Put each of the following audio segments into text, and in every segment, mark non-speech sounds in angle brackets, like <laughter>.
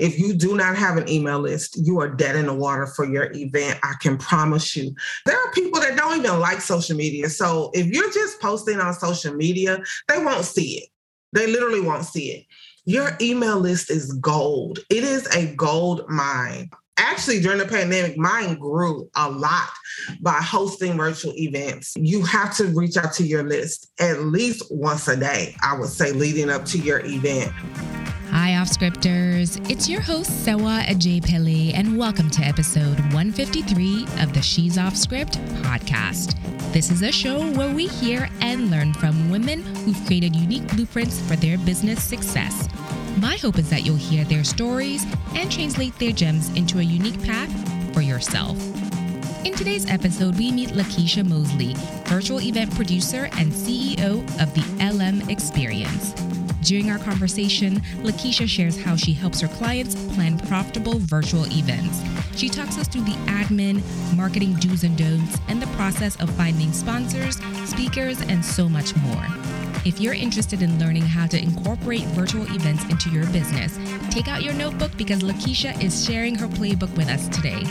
If you do not have an email list, you are dead in the water for your event. I can promise you. There are people that don't even like social media. So if you're just posting on social media, they won't see it. They literally won't see it. Your email list is gold. It is a gold mine actually during the pandemic mine grew a lot by hosting virtual events you have to reach out to your list at least once a day i would say leading up to your event Hi, off scripters. It's your host, Sewa Ajay and welcome to episode 153 of the She's Off Script podcast. This is a show where we hear and learn from women who've created unique blueprints for their business success. My hope is that you'll hear their stories and translate their gems into a unique path for yourself. In today's episode, we meet Lakeisha Mosley, virtual event producer and CEO of the LM Experience. During our conversation, Lakeisha shares how she helps her clients plan profitable virtual events. She talks us through the admin, marketing do's and don'ts, and the process of finding sponsors, speakers, and so much more. If you're interested in learning how to incorporate virtual events into your business, take out your notebook because Lakeisha is sharing her playbook with us today.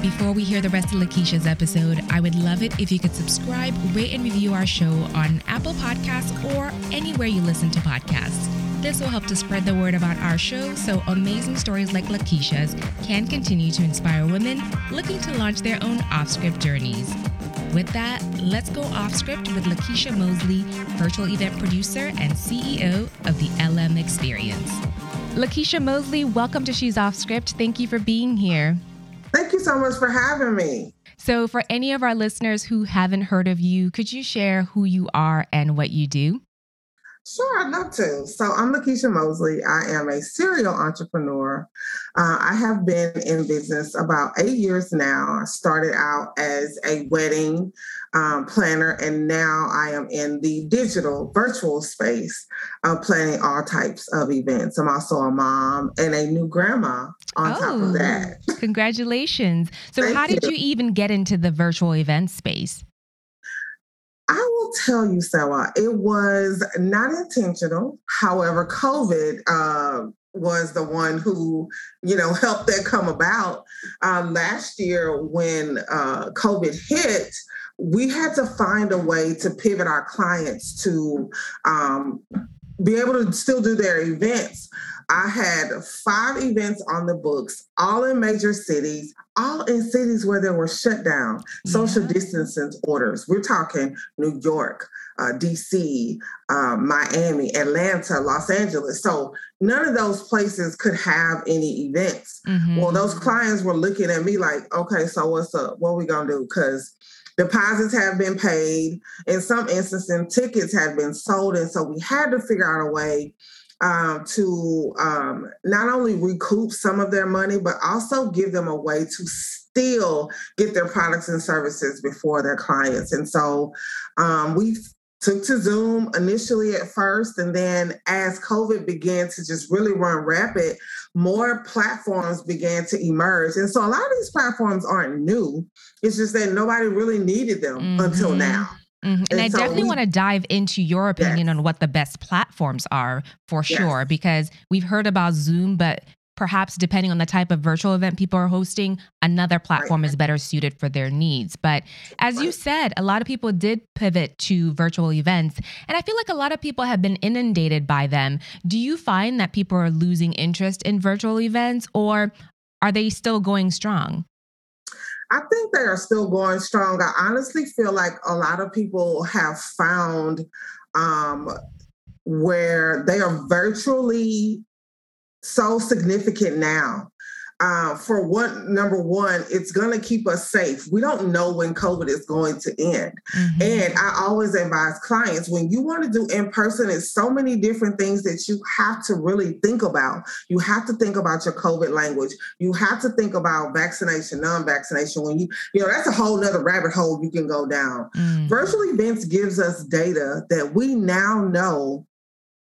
Before we hear the rest of Lakeisha's episode, I would love it if you could subscribe, rate, and review our show on Apple Podcasts or anywhere you listen to podcasts. This will help to spread the word about our show so amazing stories like Lakeisha's can continue to inspire women looking to launch their own off script journeys. With that, let's go off script with Lakeisha Mosley, virtual event producer and CEO of the LM Experience. Lakeisha Mosley, welcome to She's Off Script. Thank you for being here. Thank you so much for having me. So, for any of our listeners who haven't heard of you, could you share who you are and what you do? Sure, I'd love to. So I'm Lakeisha Mosley. I am a serial entrepreneur. Uh, I have been in business about eight years now. I started out as a wedding um, planner, and now I am in the digital virtual space, uh, planning all types of events. I'm also a mom and a new grandma on oh, top of that. <laughs> Congratulations. So, how did you. you even get into the virtual event space? I will tell you, Sarah, it was not intentional. However, COVID uh, was the one who, you know, <laughs> helped that come about. Uh, last year, when uh, COVID hit, we had to find a way to pivot our clients to um, be able to still do their events. I had five events on the books, all in major cities, all in cities where there were shutdown, yeah. social distancing orders. We're talking New York, uh, DC, um, Miami, Atlanta, Los Angeles. So none of those places could have any events. Mm-hmm. Well, those clients were looking at me like, okay, so what's up? What are we gonna do? Because deposits have been paid. In some instances, tickets had been sold. And so we had to figure out a way um, to um, not only recoup some of their money, but also give them a way to still get their products and services before their clients. And so um, we took to Zoom initially at first, and then as COVID began to just really run rapid, more platforms began to emerge. And so a lot of these platforms aren't new. It's just that nobody really needed them mm-hmm. until now. Mm-hmm. And, and, I so definitely we, want to dive into your opinion yes. on what the best platforms are for yes. sure, because we've heard about Zoom, but perhaps depending on the type of virtual event people are hosting, another platform right. is better suited for their needs. But as right. you said, a lot of people did pivot to virtual events. And I feel like a lot of people have been inundated by them. Do you find that people are losing interest in virtual events or are they still going strong? I think they are still going strong. I honestly feel like a lot of people have found um, where they are virtually so significant now uh, for what number one, it's going to keep us safe. We don't know when COVID is going to end. Mm-hmm. And I always advise clients when you want to do in person, it's so many different things that you have to really think about. You have to think about your COVID language. You have to think about vaccination, non vaccination. When you, you know, that's a whole nother rabbit hole you can go down. Mm-hmm. Virtual events gives us data that we now know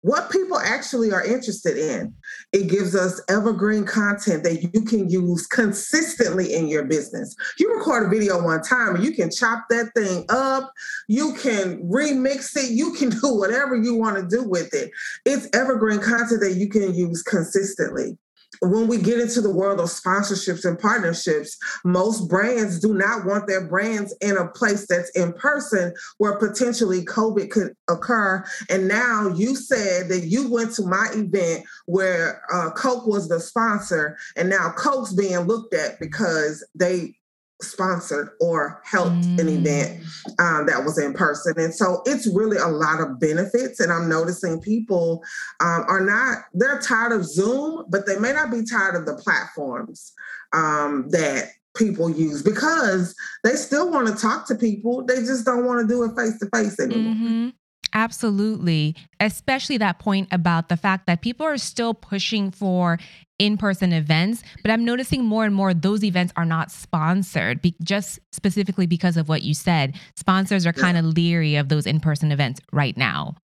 what people actually are interested in. It gives us evergreen content that you can use consistently in your business. You record a video one time and you can chop that thing up, you can remix it, you can do whatever you want to do with it. It's evergreen content that you can use consistently. When we get into the world of sponsorships and partnerships, most brands do not want their brands in a place that's in person where potentially COVID could occur. And now you said that you went to my event where uh, Coke was the sponsor, and now Coke's being looked at because they sponsored or helped mm. an event um, that was in person. And so it's really a lot of benefits. And I'm noticing people um, are not, they're tired of Zoom, but they may not be tired of the platforms um, that people use because they still want to talk to people. They just don't want to do it face to face anymore. Mm-hmm. Absolutely. Especially that point about the fact that people are still pushing for in person events, but I'm noticing more and more those events are not sponsored, be- just specifically because of what you said. Sponsors are kind of yeah. leery of those in person events right now.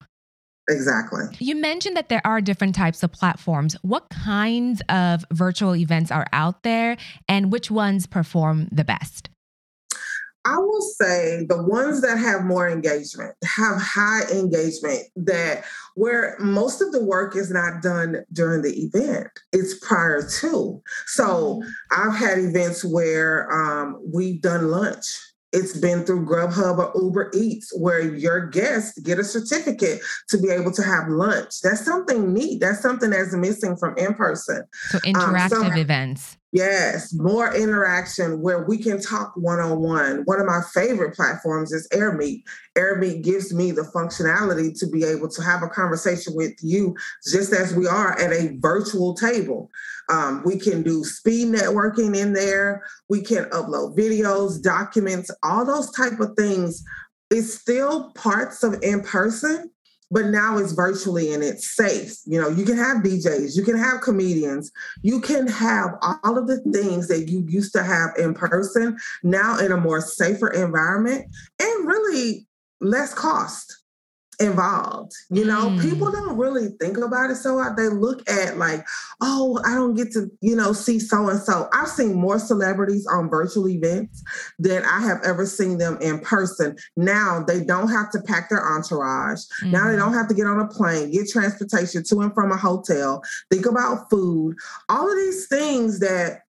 Exactly. You mentioned that there are different types of platforms. What kinds of virtual events are out there, and which ones perform the best? I will say the ones that have more engagement, have high engagement, that where most of the work is not done during the event, it's prior to. So mm-hmm. I've had events where um, we've done lunch it's been through Grubhub or Uber Eats where your guests get a certificate to be able to have lunch. That's something neat. That's something that's missing from in person. So interactive um, so, events. Yes, more interaction where we can talk one on one. One of my favorite platforms is AirMeet. AirMeet gives me the functionality to be able to have a conversation with you just as we are at a virtual table. Um, we can do speed networking in there. We can upload videos, documents, all those type of things. It's still parts of in person, but now it's virtually and it's safe. You know, you can have DJs, you can have comedians, you can have all of the things that you used to have in person now in a more safer environment and really less cost involved. You know, mm. people don't really think about it so they look at like, oh, I don't get to, you know, see so and so. I've seen more celebrities on virtual events than I have ever seen them in person. Now they don't have to pack their entourage. Mm. Now they mm-hmm. don't have to get on a plane, get transportation to and from a hotel, think about food, all of these things that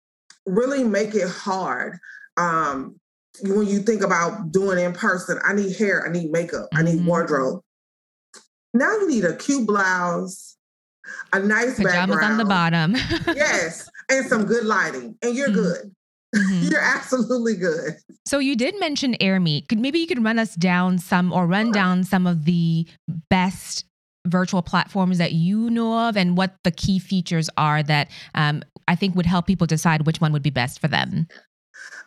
really make it hard um, when you think about doing in person, I need hair, I need makeup, I need mm-hmm. wardrobe. Now you need a cute blouse, a nice pajamas background. on the bottom. yes, and some good lighting, and you're mm-hmm. good. <laughs> Mm-hmm. You're absolutely good. So you did mention AirMeet. Could maybe you could run us down some or run down some of the best virtual platforms that you know of and what the key features are that um, I think would help people decide which one would be best for them.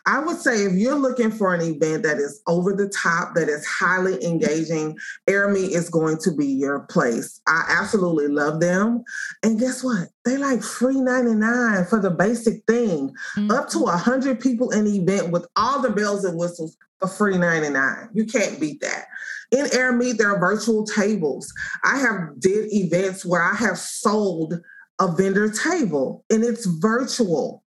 I would say if you're looking for an event that is over the top, that is highly engaging, AirMeet is going to be your place. I absolutely love them. And guess what? They like free 99 for the basic thing. Mm-hmm. Up to 100 people in the event with all the bells and whistles for free 99. You can't beat that. In AirMeet, there are virtual tables. I have did events where I have sold a vendor table and it's virtual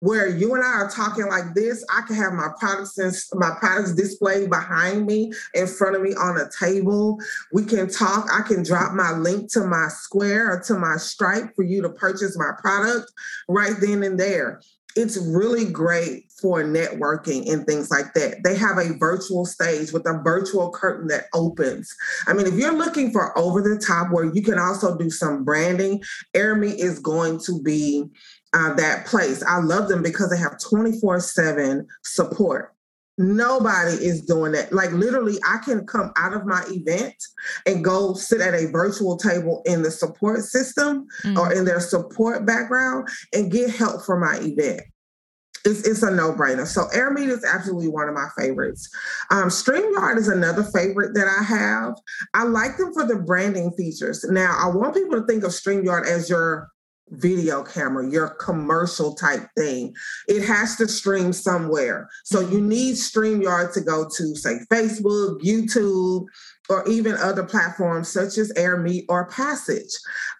where you and I are talking like this, I can have my products and my products displayed behind me, in front of me on a table. We can talk. I can drop my link to my Square or to my Stripe for you to purchase my product right then and there. It's really great for networking and things like that. They have a virtual stage with a virtual curtain that opens. I mean, if you're looking for over the top where you can also do some branding, AirMeet is going to be uh, that place. I love them because they have 24 7 support. Nobody is doing that. Like literally, I can come out of my event and go sit at a virtual table in the support system mm. or in their support background and get help for my event. It's, it's a no-brainer. So AirMeet is absolutely one of my favorites. Um, StreamYard is another favorite that I have. I like them for the branding features. Now, I want people to think of StreamYard as your video camera, your commercial type thing. It has to stream somewhere. So you need StreamYard to go to, say, Facebook, YouTube, or even other platforms such as AirMeet or Passage.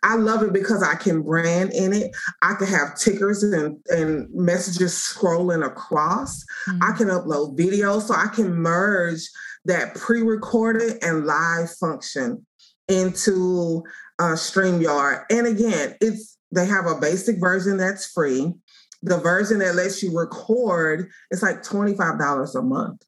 I love it because I can brand in it. I can have tickers and, and messages scrolling across. Mm-hmm. I can upload videos so I can merge that pre-recorded and live function into uh, StreamYard. And again, it's They have a basic version that's free. The version that lets you record is like $25 a month.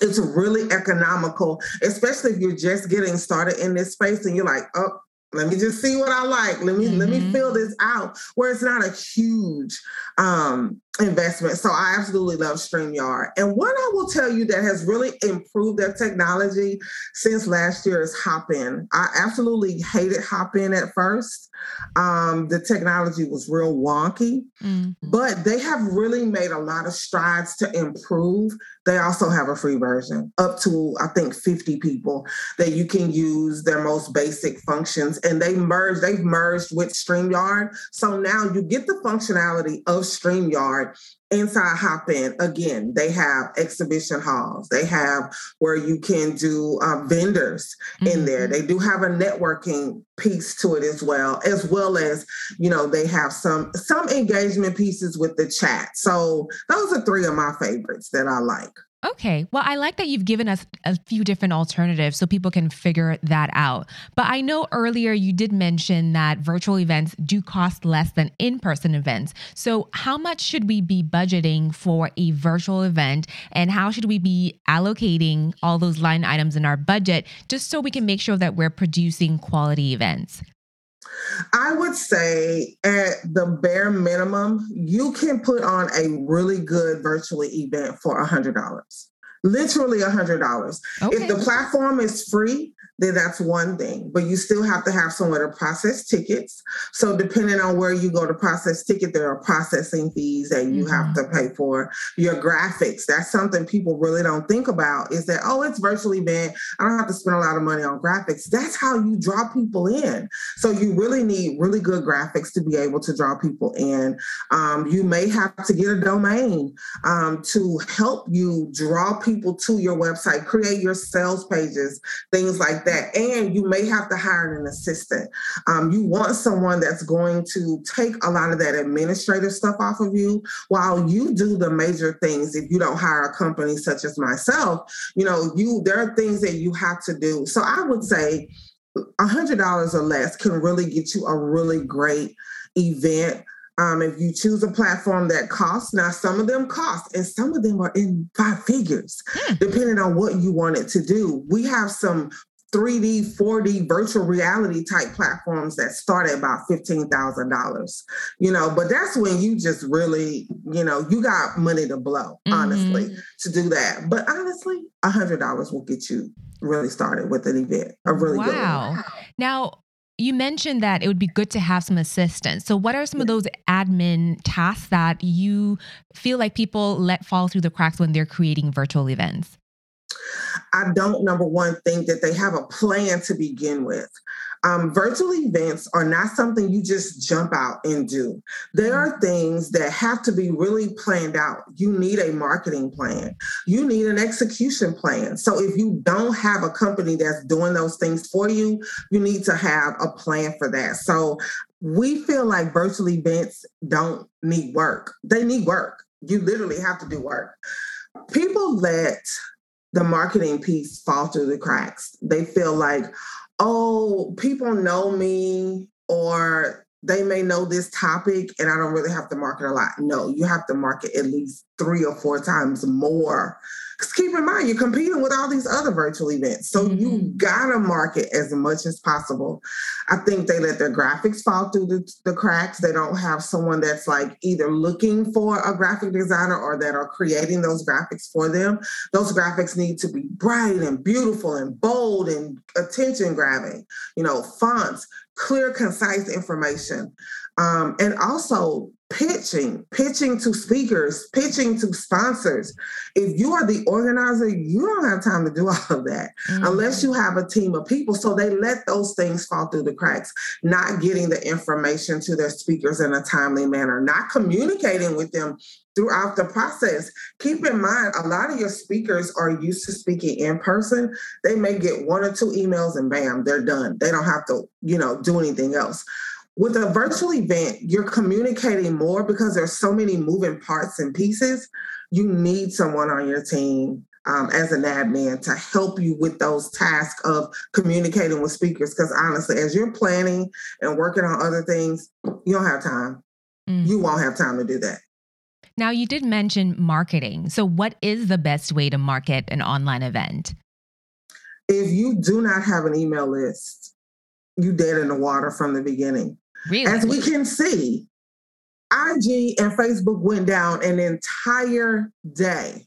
It's really economical, especially if you're just getting started in this space and you're like, oh, let me just see what I like. Let me mm-hmm. let me mm-hmm. fill this out. Where it's not a huge um, investment. So I absolutely love StreamYard. And what I will tell you that has really improved their technology since last year is Hopin. I absolutely hated Hopin at first. Um, the technology was real wonky, mm. but they have really made a lot of strides to improve. They also have a free version up to, I think, 50 people that you can use their most basic functions. And they merged, they've merged with StreamYard. So now you get the functionality of StreamYard inside Hopin again they have exhibition halls. They have where you can do uh, vendors mm-hmm. in there. They do have a networking piece to it as well as well as you know they have some some engagement pieces with the chat. So those are three of my favorites that i like Okay. Well, I like that you've given us a few different alternatives so people can figure that out. But I know earlier you did mention that virtual events do cost less than in person events. So, how much should we be budgeting for a virtual event? And how should we be allocating all those line items in our budget just so we can make sure that we're producing quality events? I would say at the bare minimum, you can put on a really good virtually event for a $100. Literally a $100. Okay. If the platform is free, then that's one thing. But you still have to have somewhere to process tickets. So depending on where you go to process ticket, there are processing fees that you mm-hmm. have to pay for. Your graphics, that's something people really don't think about is that, oh, it's virtually event. I don't have to spend a lot of money on graphics. That's how you draw people in. So you really need really good graphics to be able to draw people in. Um, you may have to get a domain um, to help you draw people to your website, create your sales pages, things like that. And you may have to hire an assistant. Um, you want someone that's going to take a lot of that administrative stuff off of you while you do the major things. If you don't hire a company such as myself, you know, you there are things that you have to do. So I would say $100 or less can really get you a really great event. Um, if you choose a platform that costs, now some of them cost and some of them are in five figures, hmm. depending on what you want it to do. We have some 3D, 4D virtual reality type platforms that start at about $15,000, you know, but that's when you just really, you know, you got money to blow, honestly, mm-hmm. to do that. But honestly, $100 will get you really started with an event, a really wow. good one. Now, you mentioned that it would be good to have some assistance. So, what are some of those admin tasks that you feel like people let fall through the cracks when they're creating virtual events? I don't, number one, think that they have a plan to begin with. Um, virtual events are not something you just jump out and do. There are things that have to be really planned out. You need a marketing plan, you need an execution plan. So, if you don't have a company that's doing those things for you, you need to have a plan for that. So, we feel like virtual events don't need work, they need work. You literally have to do work. People let the marketing piece fall through the cracks. They feel like, oh, people know me or they may know this topic and I don't really have to market a lot. No, you have to market at least three or four times more because keep in mind, you're competing with all these other virtual events. So mm-hmm. you gotta market as much as possible. I think they let their graphics fall through the, the, cracks. They don't have someone that's like either looking for a graphic designer or that are creating those graphics for them. Those graphics need to be bright and beautiful and bold and attention grabbing, you know, fonts, clear, concise information. Um, and also pitching, pitching to speakers, pitching to sponsors. If you are the organizer, you don't have time to do <laughs> all of that mm-hmm. unless you have a team of people. So they let those things fall through the cracks, not getting the information to their speakers in a timely manner, not communicating with them throughout the process. Keep in mind, a lot of your speakers are used to speaking in person. They may get one or two emails and bam, they're done. They don't have to, you know, do anything else. With a virtual event, you're communicating more because there's so many moving parts and pieces. You need someone on your team um, as an admin to help you with those tasks of communicating with speakers. Because honestly, as you're planning and working on other things, you don't have time. Mm. You won't have time to do that. Now, you did mention marketing. So, what is the best way to market an online event? If you do not have an email list, you dead in the water from the beginning. Really? As we can see, IG and Facebook went down an entire day.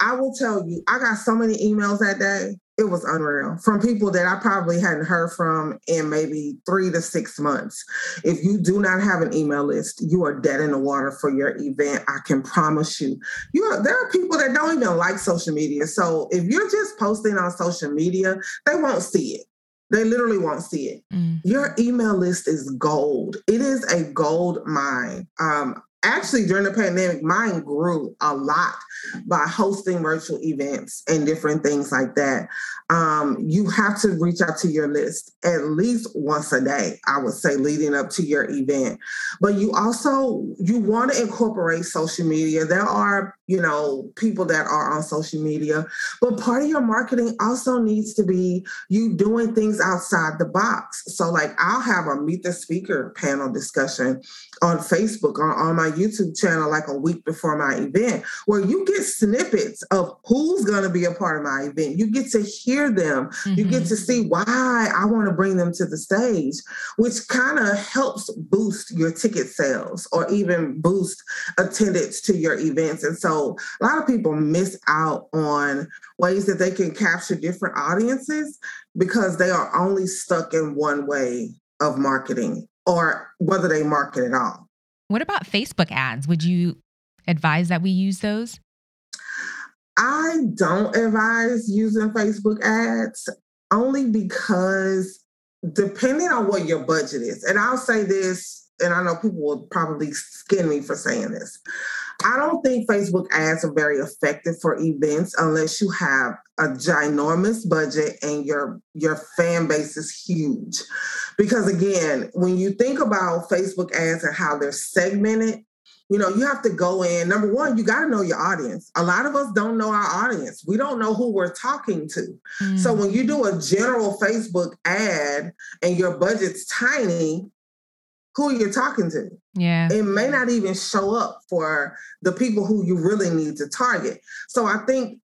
I will tell you, I got so many emails that day it was unreal from people that I probably hadn't heard from in maybe three to six months. If you do not have an email list, you are dead in the water for your event. I can promise you. You are, there are people that don't even like social media. So if you're just posting on social media, they won't see it. They literally won't see it. Mm. Your email list is gold. It is a gold mine. Um, actually during the pandemic mine grew a lot by hosting virtual events and different things like that. Um, you have to reach out to your list at least once a day i would say leading up to your event. But you also you want to incorporate social media. There are you know people that are on social media but part of your marketing also needs to be you doing things outside the box. So like i'll have a meet the speaker panel discussion on facebook on, on my youtube channel like a week before my event where you get snippets of who's going to be a part of my event you get to hear them mm-hmm. you get mm-hmm. to see why i want to bring them to the stage which kind of helps boost your ticket sales or even boost attendance to your events and so a lot of people miss out on ways that they can capture different audiences because they are only stuck in one way of marketing or whether they market at all. What about Facebook ads? Would you advise that we use those? I don't advise using Facebook ads only because depending on what your budget is, and I'll say this, and I know people will probably skin me for saying this. I don't think Facebook ads are very effective for events unless you have a ginormous budget and your your fan base is huge. Because again, when you think about Facebook ads and how they're segmented, you know, you have to go in. Number one, you got to know your audience. A lot of us don't know our audience. We don't know who we're talking to. Mm. So when you do a general Facebook ad and your budget's tiny, who you're talking to. Yeah. It may not even show up for the people who you really need to target. So I think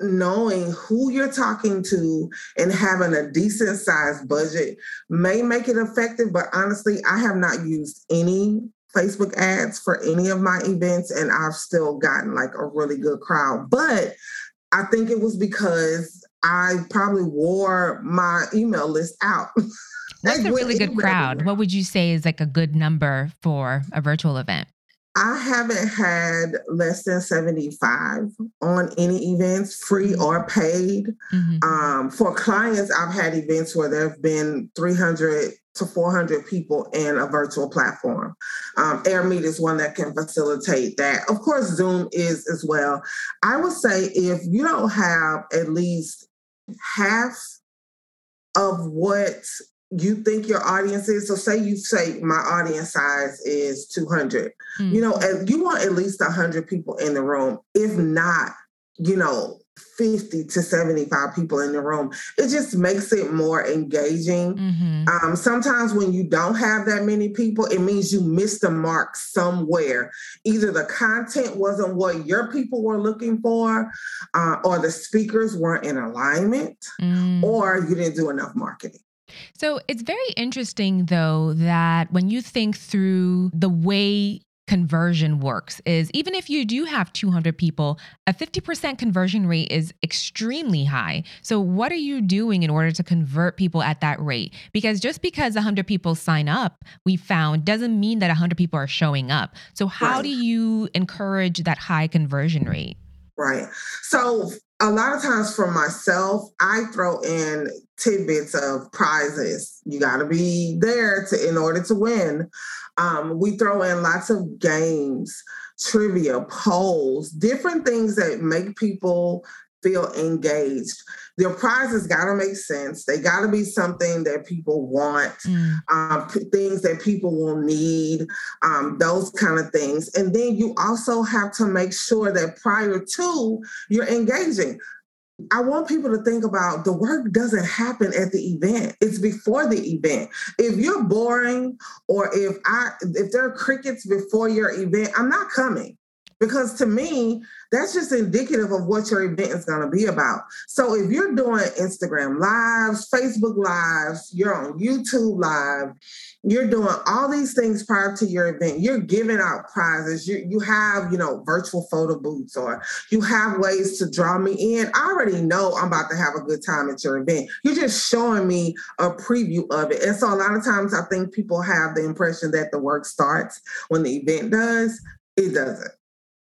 knowing who you're talking to and having a decent sized budget may make it effective. But honestly, I have not used any Facebook ads for any of my events and I've still gotten like a really good crowd. But I think it was because I probably wore my email list out. <laughs> What's a really good crowd? What would you say is like a good number for a virtual event? I haven't had less than 75 on any events, free mm-hmm. or paid. Mm-hmm. Um, for clients, I've had events where there have been 300 to 400 people in a virtual platform. Um, AirMeet is one that can facilitate that. Of course, Zoom is as well. I would say if you don't have at least half of what you think your audience is so say you say my audience size is 200 mm. you know you want at least 100 people in the room if not you know 50 to 75 people in the room it just makes it more engaging mm-hmm. um, sometimes when you don't have that many people it means you missed the mark somewhere either the content wasn't what your people were looking for uh, or the speakers weren't in alignment mm. or you didn't do enough marketing so it's very interesting, though, that when you think through the way conversion works is even if you do have 200 people a 50% conversion rate is extremely high. So what are you doing in order to convert people at that rate? Because just because 100 people sign up we found doesn't mean that 100 people are showing up. So how right. do you encourage that high conversion rate? Right. So a lot of times for myself, I throw in tidbits of prizes. You got to be there to in order to win. Um, we throw in lots of games, trivia, polls, different things that make people feel engaged. Their prizes got to make sense. They got to be something that people want, mm. um, p- things that people will need, um, those kind of things. And then you also have to make sure that prior to you're engaging. I want people to think about the work doesn't happen at the event. It's before the event. If you're boring or if I if there are crickets before your event, I'm not coming because to me that's just indicative of what your event is going to be about. So if you're doing instagram lives facebook lives you're on youtube live you're doing all these things prior to your event you're giving out prizes you, you have you know virtual photo booths or you have ways to draw me in i already know i'm about to have a good time at your event. You're just showing me a preview of it. And so a lot of times i think people have the impression that the work starts when the event does. It doesn't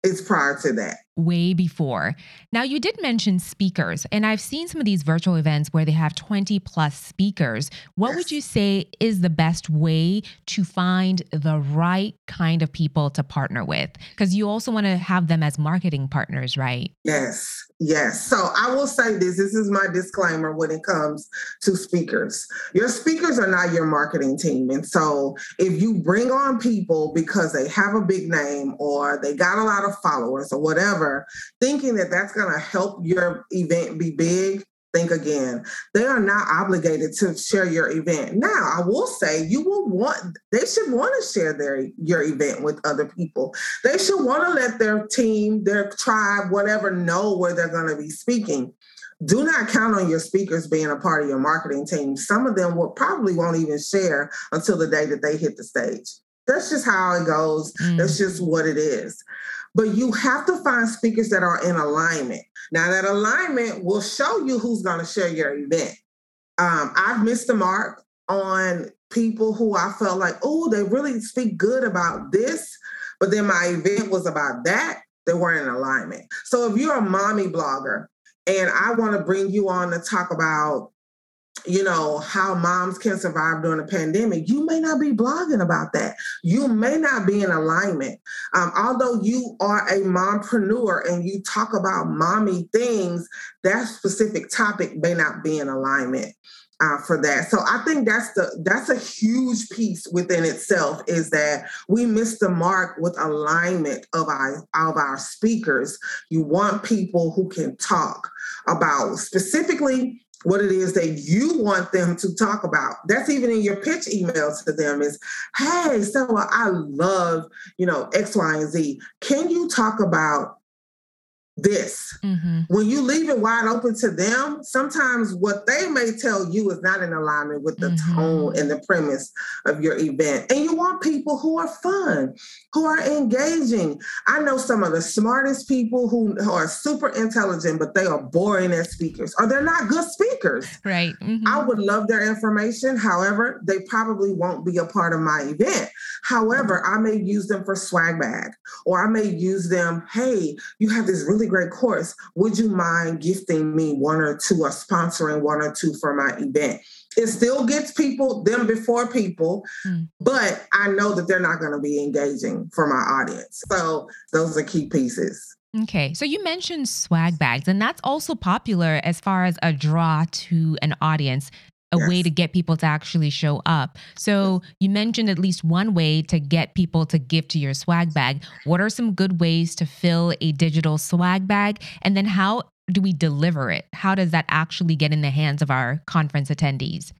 it's prior to that. Way before. Now, you did mention speakers, and I've seen some of these virtual events where they have 20 plus speakers. What yes. would you say is the best way to find the right kind of people to partner with? Because you also want to have them as marketing partners, right? Yes. Yes. So I will say this this is my disclaimer when it comes to speakers. Your speakers are not your marketing team. And so if you bring on people because they have a big name or they got a lot of followers or whatever, thinking that that's going to help your event be big, think again. They are not obligated to share your event. Now, I will say you will want they should want to share their your event with other people. They should want to let their team, their tribe, whatever know where they're going to be speaking. Do not count on your speakers being a part of your marketing team. Some of them will probably won't even share until the day that they hit the stage. That's just how it goes. Mm. That's just what it is. But you have to find speakers that are in alignment. Now, that alignment will show you who's going to share your event. Um, I've missed the mark on people who I felt like, oh, they really speak good about this, but then my event was about that. They weren't in alignment. So if you're a mommy blogger and I want to bring you on to talk about you know, how moms can survive during a pandemic, you may not be blogging about that. You may not be in alignment. Um, although you are a mompreneur and you talk about mommy things, that specific topic may not be in alignment. Uh, for that. So I think that's the that's a huge piece within itself is that we miss the mark with alignment of our of our speakers. You want people who can talk about specifically what it is that you want them to talk about. That's even in your pitch emails to them is, hey, so I love, you know, X, Y, and Z. Can you talk about this. Mm-hmm. When you leave it wide open to them, sometimes what they may tell you is not in alignment with the mm-hmm. tone and the premise of your event. And you want people who are fun, who are engaging. I know some of the smartest people who, who are super intelligent, but they are boring as speakers or they're not good speakers. Right. Mm-hmm. I would love their information. However, they probably won't be a part of my event. However, I may use them for swag bag or I may use them, hey, you have this really really great course. Would you mind gifting me one or two or sponsoring one or two for my event? It still gets people, them before people, mm. but I know that they're not going to be engaging for my audience. So those are key pieces. Okay. So you mentioned swag bags, and that's also popular as far as a draw to an audience a yes. way to get people to actually show up. So yes. you mentioned at least one way to get people to give to your swag bag. What are some good ways to fill a digital swag bag? And then how do we deliver it? How does that actually get in the hands of our conference attendees?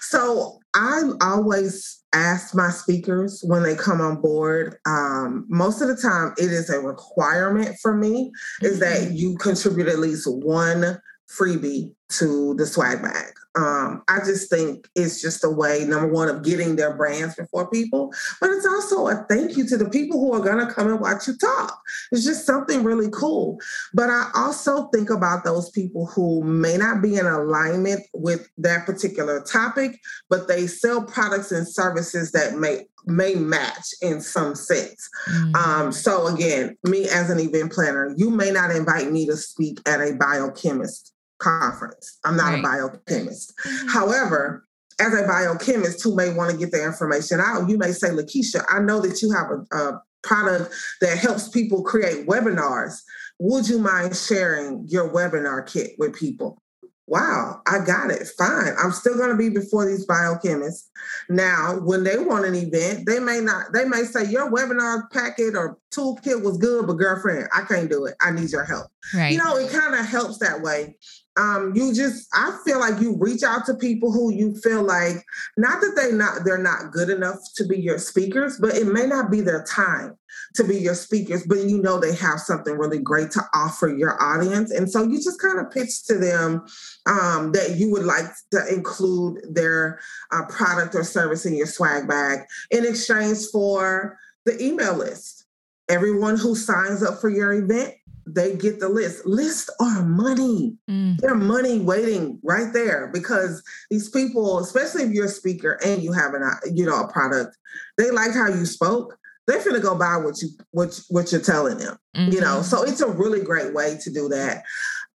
So I always ask my speakers when they come on board. Um, most of the time, it is a requirement for me is that mm-hmm. you contribute at least one freebie to the swag bag. Um, I just think it's just a way, number one, of getting their brands before people, but it's also a thank you to the people who are going to come and watch you talk. It's just something really cool. But I also think about those people who may not be in alignment with that particular topic, but they sell products and services that may may match in some sense. Mm-hmm. Um, so again, me as an event planner, you may not invite me to speak at a biochemist conference. I'm not right. a biochemist. Mm-hmm. However, as a biochemist who may want to get the information out, you may say, Lakeisha, I know that you have a, a product that helps people create webinars. Would you mind sharing your webinar kit with people? wow, I got it. Fine. I'm still going to be before these biochemists. Now, when they want an event, they may not, they may say, your webinar packet or toolkit was good, but girlfriend, I can't do it. I need your help. Right. You know, it kind of helps that way um, you just I feel like you reach out to people who you feel like not that they not they're not good enough to be your speakers, but it may not be their time to be your speakers, but you know they have something really great to offer your audience. And so you just kind of pitch to them um, that you would like to include their uh, product or service in your swag bag in exchange for the email list. Everyone who signs up for your event they get the list. Lists are money. Mm. They're money waiting right there because these people, especially if you're a speaker and you have an, you know, a product, they liked how you spoke. They're gonna go buy what you what what you're telling them. Mm-hmm. You know, mm-hmm. so it's a really great way to do that.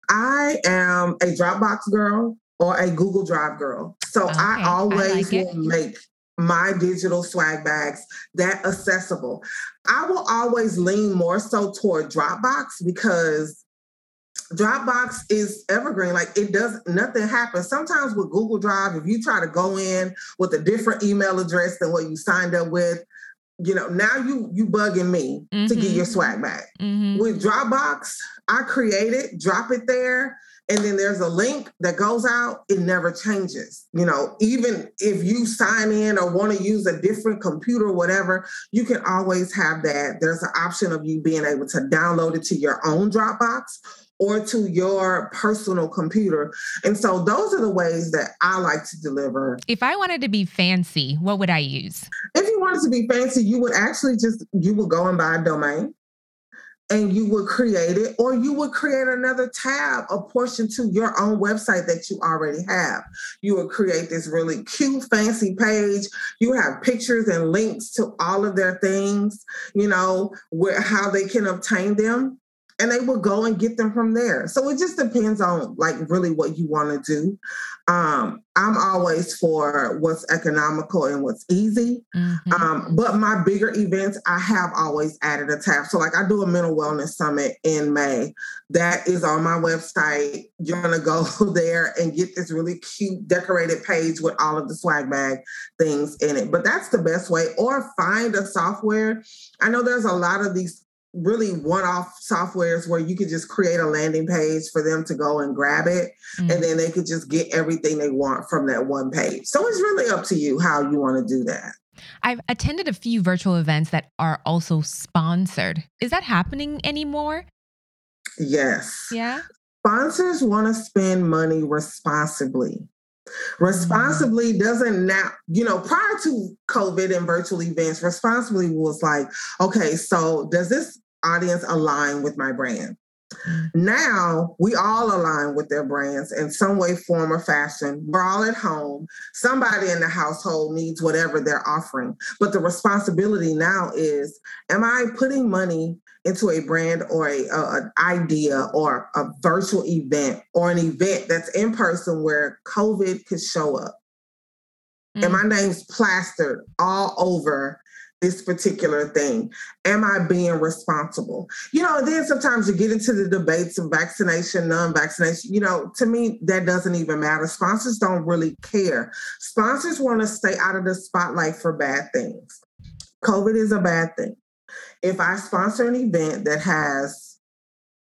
I am a Dropbox girl or a Google Drive girl. So okay. I always I like will make my digital swag bags that accessible. I will always lean more so toward Dropbox because Dropbox is evergreen. Like it does nothing happens. Sometimes with Google Drive, if you try to go in with a different email address than what you signed up with, you know, now you you bugging me mm-hmm. to get your mm-hmm. swag back. Mm-hmm. With Dropbox, I create it, drop it there, and then there's a link that goes out, it never changes. You know, even if you sign in or want to use a different computer or whatever, you can always have that. There's an option of you being able to download it to your own Dropbox or to your personal computer. And so those are the ways that I like to deliver. If I wanted to be fancy, what would I use? If you wanted to be fancy, you would actually just you would go and buy a domain and you would create it, or you would create another tab, a portion to your own website that you already have. You would create this really cute, fancy page. You have pictures and links to all of their things, you know, where how they can obtain them and they will go and get them from there. So it just depends on like really what you want to do. Um, I'm always for what's economical and what's easy. Mm-hmm. Um, but my bigger events, I have always added a tab. So like I do a mental wellness summit in May. That is on my website. You're gonna go <laughs> there and get this really cute decorated page with all of the swag bag things in it. But that's the best way. Or find a software. I know there's a lot of these really one-off softwares where you could just create a landing page for them to go and grab it mm-hmm. and then they could just get everything they want from that one page. So it's really up to you how you want to do that. I've attended a few virtual events that are also sponsored. Is that happening anymore? Yes. Yeah? Sponsors want to spend money responsibly Responsibly mm-hmm. doesn't now, you know, prior to COVID and virtual events, responsibly was like, okay, so does this audience align with my brand? Now we all align with their brands in some way, form, or fashion. We're all at home. Somebody in the household needs whatever they're offering. But the responsibility now is Am I putting money into a brand or a, a, an idea or a virtual event or an event that's in person where COVID could show up? Mm-hmm. And mm. my name's plastered all over this particular thing? Am I being responsible? You know, then sometimes you get into the debates of vaccination, non vaccination. You know, to me, that doesn't even matter. Sponsors don't really care. Sponsors want to stay out of the spotlight for bad things. COVID is a bad thing. If I sponsor an event that has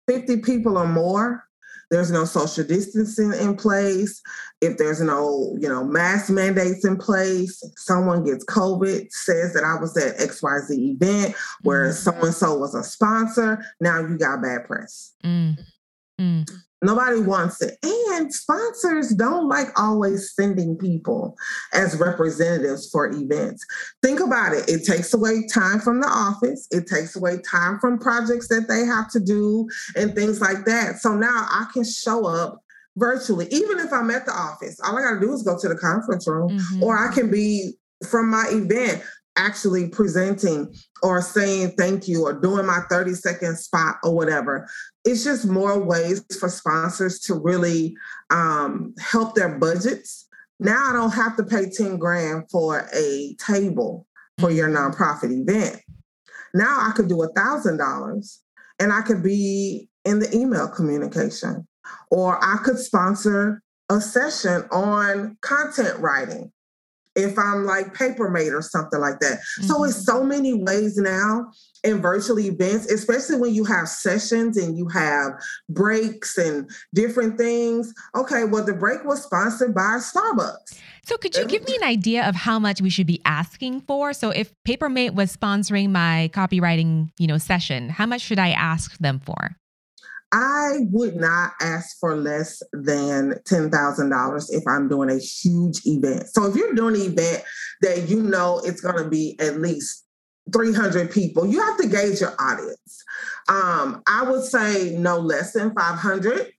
50 people or more, there's no social distancing in place, if there's no, you know, mask mandates in place, someone gets COVID, says that I was at XYZ event where so and so was a sponsor, now you got bad press. Mm. Mm. Nobody wants it. And sponsors don't like always sending people as representatives for events. Think about it. It takes away time from the office, it takes away time from projects that they have to do and things like that. So now I can show up virtually, even if I'm at the office. All I got to do is go to the conference room, mm-hmm. or I can be from my event actually presenting or saying thank you or doing my 30 second spot or whatever. It's just more ways for sponsors to really um, help their budgets. Now I don't have to pay 10 grand for a table for your nonprofit event. Now I could do a thousand dollars and I could be in the email communication, or I could sponsor a session on content writing if I'm like paper Papermate or something like that. Mm-hmm. So it's so many ways now in virtual events, especially when you have sessions and you have breaks and different things. Okay, well, the break was sponsored by Starbucks. So could you give me an idea of how much we should be asking for? So if Papermate was sponsoring my copywriting, you know, session, how much should I ask them for? I would not ask for less than $10,000 if I'm doing a huge event. So if you're doing an event that you know it's going to be at least 300 people, you have to gauge your audience. Um, I would say no less than 500.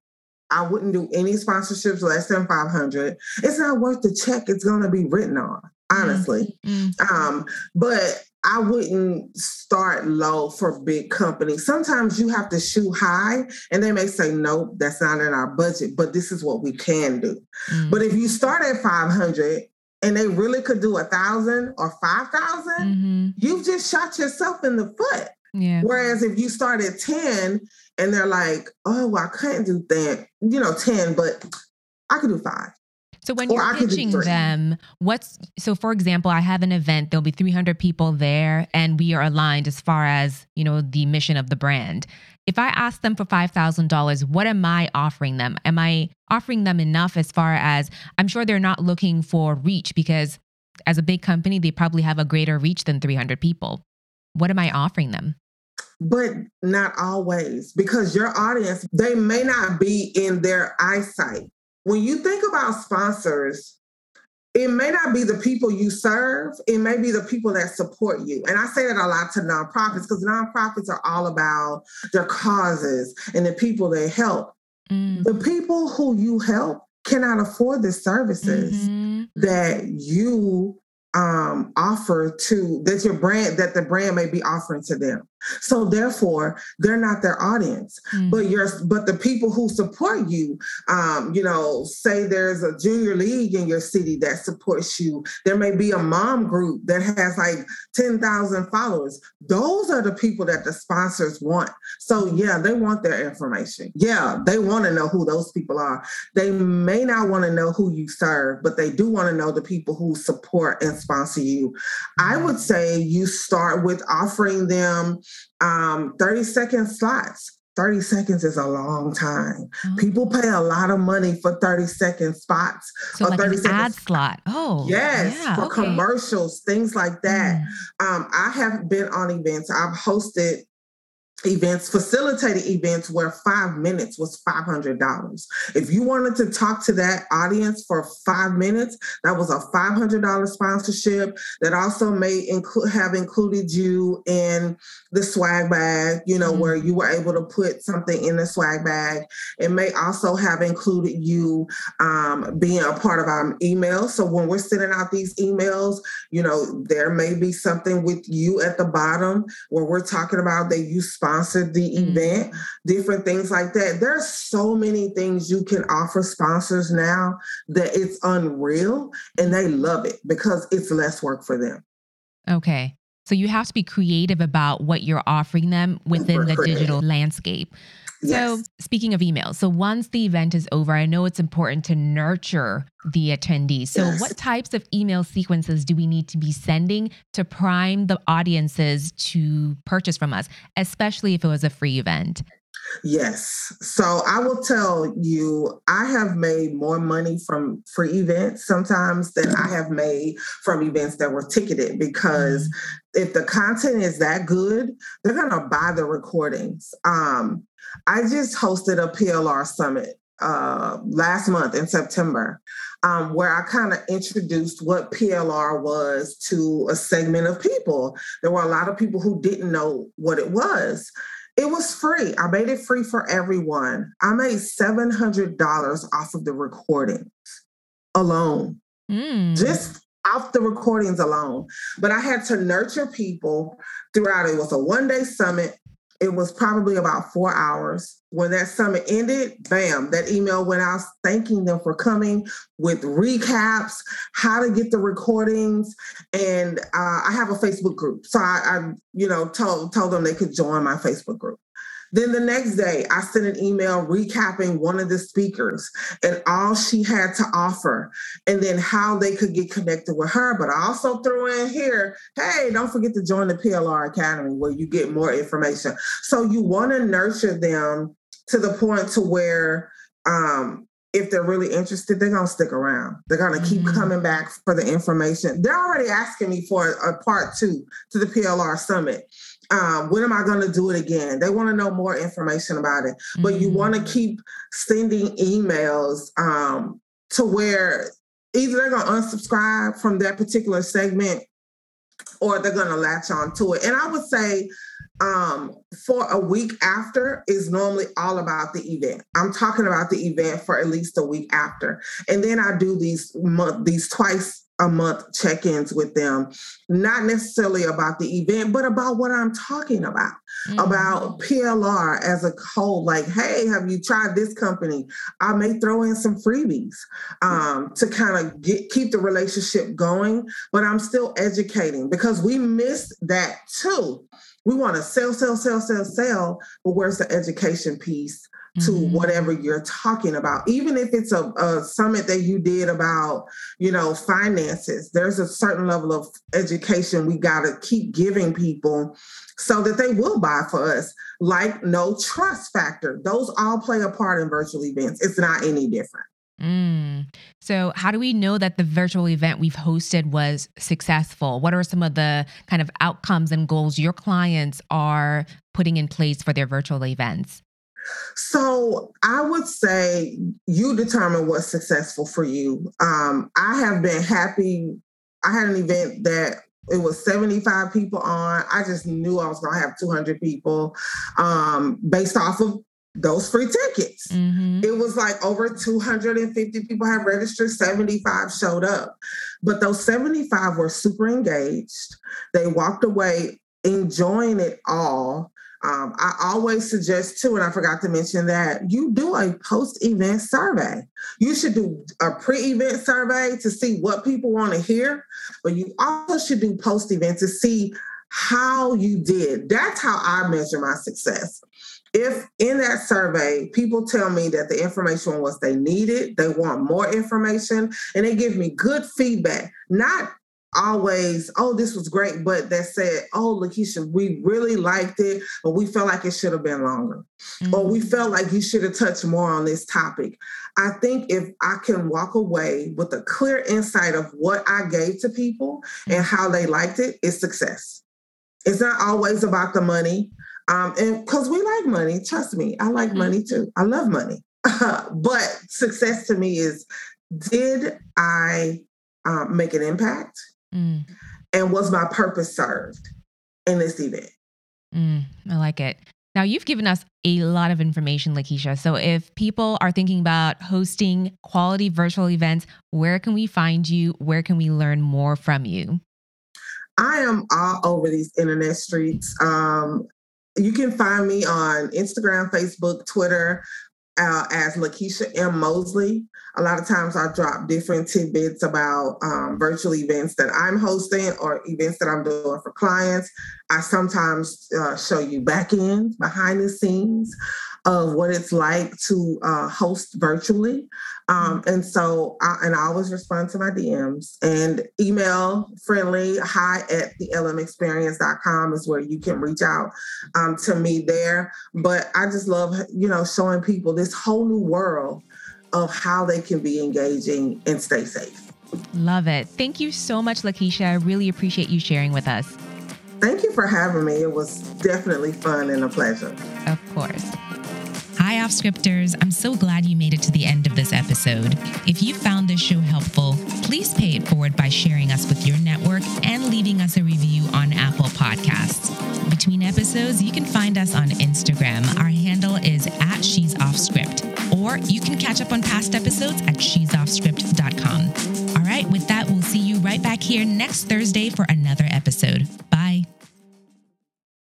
I wouldn't do any sponsorships less than 500. It's not worth the check it's going to be written on, honestly. Mm-hmm. Um, but I wouldn't start low for big companies. Sometimes you have to shoot high and they may say, nope, that's not in our budget, but this is what we can do. Mm-hmm. But if you start at 500 and they really could do a thousand or 5,000, mm-hmm. you've just shot yourself in the foot. Yeah. Whereas if you start at 10 and they're like, oh, well, I couldn't do that, you know, 10, but I could do five. So when you're pitching them, what's so for example, I have an event, there'll be 300 people there and we are aligned as far as, you know, the mission of the brand. If I ask them for $5,000, what am I offering them? Am I offering them enough as far as I'm sure they're not looking for reach because as a big company, they probably have a greater reach than 300 people. What am I offering them? but not always because your audience they may not be in their eyesight when you think about sponsors, it may not be the people you serve, it may be the people that support you. And I say that a lot to nonprofits because nonprofits are all about their causes and the people they help. Mm. The people who you help cannot afford the services mm-hmm. that you um, offer to that your brand that the brand may be offering to them. So therefore, they're not their audience. Mm-hmm. But your but the people who support you, um, you know, say there's a junior league in your city that supports you. There may be a mom group that has like 10,000 followers. Those are the people that the sponsors want. So yeah, they want their information. Yeah, they want to know who those people are. They may not want to know who you serve, but they do want to know the people who support and sponsor you. I would say you start with offering them um, 30 second slots. 30 seconds is a long time. Oh. People pay a lot of money for 30 second spots. So like 30 an ad slot. Oh. Yes, yeah, for okay. commercials, things like that. Mm. Um, I have been on events. I've hosted events, facilitated events where five minutes was $500. If you wanted to talk to that audience for five minutes, that was a $500 sponsorship that also may include have included you in the swag bag, you know, mm-hmm. where you were able to put something in the swag bag. It may also have included you um, being a part of our email. So when we're sending out these emails, you know, there may be something with you at the bottom where we're talking about that you sponsor sponsored the mm-hmm. event, different things like that. There's so many things you can offer sponsors now that it's unreal and they love it because it's less work for them. Okay. So you have to be creative about what you're offering them within the digital landscape. So, yes. speaking of emails, so once the event is over, I know it's important to nurture the attendees. So, yes. what types of email sequences do we need to be sending to prime the audiences to purchase from us, especially if it was a free event? Yes. So I will tell you, I have made more money from free events sometimes than I have made from events that were ticketed because mm-hmm. if the content is that good, they're going to buy the recordings. Um, I just hosted a PLR summit uh, last month in September, um, where I kind of introduced what PLR was to a segment of people. There were a lot of people who didn't know what it was. It was free. I made it free for everyone. I made $700 off of the recordings alone. Mm. Just off the recordings alone. But I had to nurture people throughout. It was a one day summit it was probably about four hours. When that summit ended, bam, that email went out thanking them for coming with recaps, how to get the recordings. And uh, I have a Facebook group. So I, I, you know, told, told them they could join my Facebook group. Then the next day, I sent an email recapping one of the speakers and all she had to offer, and then how they could get connected with her. But I also threw in here, hey, don't forget to join the PLR Academy where you get more information. So you want to nurture them to the point to where um, if they're really interested, they're gonna stick around. They're gonna keep mm-hmm. coming back for the information. They're already asking me for a part two to the PLR summit um, when am I going to do it again? They want to know more information about it. Mm-hmm. But you want to keep sending emails um, to where either they're going to unsubscribe from that particular segment or they're going to latch on to it. And I would say um, for a week after is normally all about the event. I'm talking about the event for at least a week after. And then I do these month, these twice a month check-ins with them. Not necessarily about the event but about what i'm talking about mm-hmm. about plr as a whole. Like hey have you tried this company? I may throw in some freebies um, to kind of get keep the relationship going but i'm still educating because we missed that too. We want to sell sell sell sell sell but where's the education piece to mm-hmm. whatever you're talking about even if it's a, a, summit that you did about you know finances there's a certain level of education we got to keep giving people so that they will buy for us like no trust factor those all play a part in virtual events it's not any different Mm. So, how do we know that the virtual event we've hosted was successful? What are some of the kind of outcomes and goals your clients are putting in place for their virtual events? So I would say you determine what's successful for you. Um, I have been happy. I had an event that it was 75 people on. I just knew I was going to have 200 people um, based off of those free tickets. Mm-hmm. It was like over 250 people have registered, 75 showed up. But those 75 were super engaged. They walked away enjoying it all. Um, I always suggest too, and I forgot to mention that you do a post-event survey. You should do a pre-event survey to see what people want to hear, but you also should do post-event to see how you did. That's how I measure my success. If in that survey, people tell me that the information was they needed, they want more information, and they give me good feedback, not always, oh, this was great, but that said, oh, Lakeisha, we really liked it, but we felt like it should have been longer. Mm-hmm. Or we mm-hmm. felt like you should have touched more on this topic. I think if I can walk away with a clear insight of what I gave to people mm-hmm. and how they liked it, it's success. It's not always about the money. Um, and because we like money, trust me, I like mm-hmm. money too. I love money. <laughs> but success to me is did I um, make an impact? Mm. And was my purpose served in this event? Mm, I like it. Now, you've given us a lot of information, Lakeisha. So, if people are thinking about hosting quality virtual events, where can we find you? Where can we learn more from you? I am all over these internet streets. Um, you can find me on Instagram, Facebook, Twitter uh, as Lakeisha M. Mosley. A lot of times I drop different tidbits about um, virtual events that I'm hosting or events that I'm doing for clients. I sometimes uh, show you back end, behind the scenes of what it's like to uh, host virtually. Um, and so, I, and I always respond to my DMs and email friendly hi at the lmexperience.com is where you can reach out um, to me there. But I just love, you know, showing people this whole new world of how they can be engaging and stay safe. Love it. Thank you so much, Lakeisha. I really appreciate you sharing with us. Thank you for having me. It was definitely fun and a pleasure. Of course. Hi, off scripters. I'm so glad you made it to the end of this episode. If you found this show helpful, please pay it forward by sharing us with your network and leaving us a review on Apple Podcasts. Between episodes, you can find us on Instagram. Our handle is at She's Off Script, or you can catch up on past episodes at she'soffscript.com. All right, with that, we'll see you right back here next Thursday for another episode.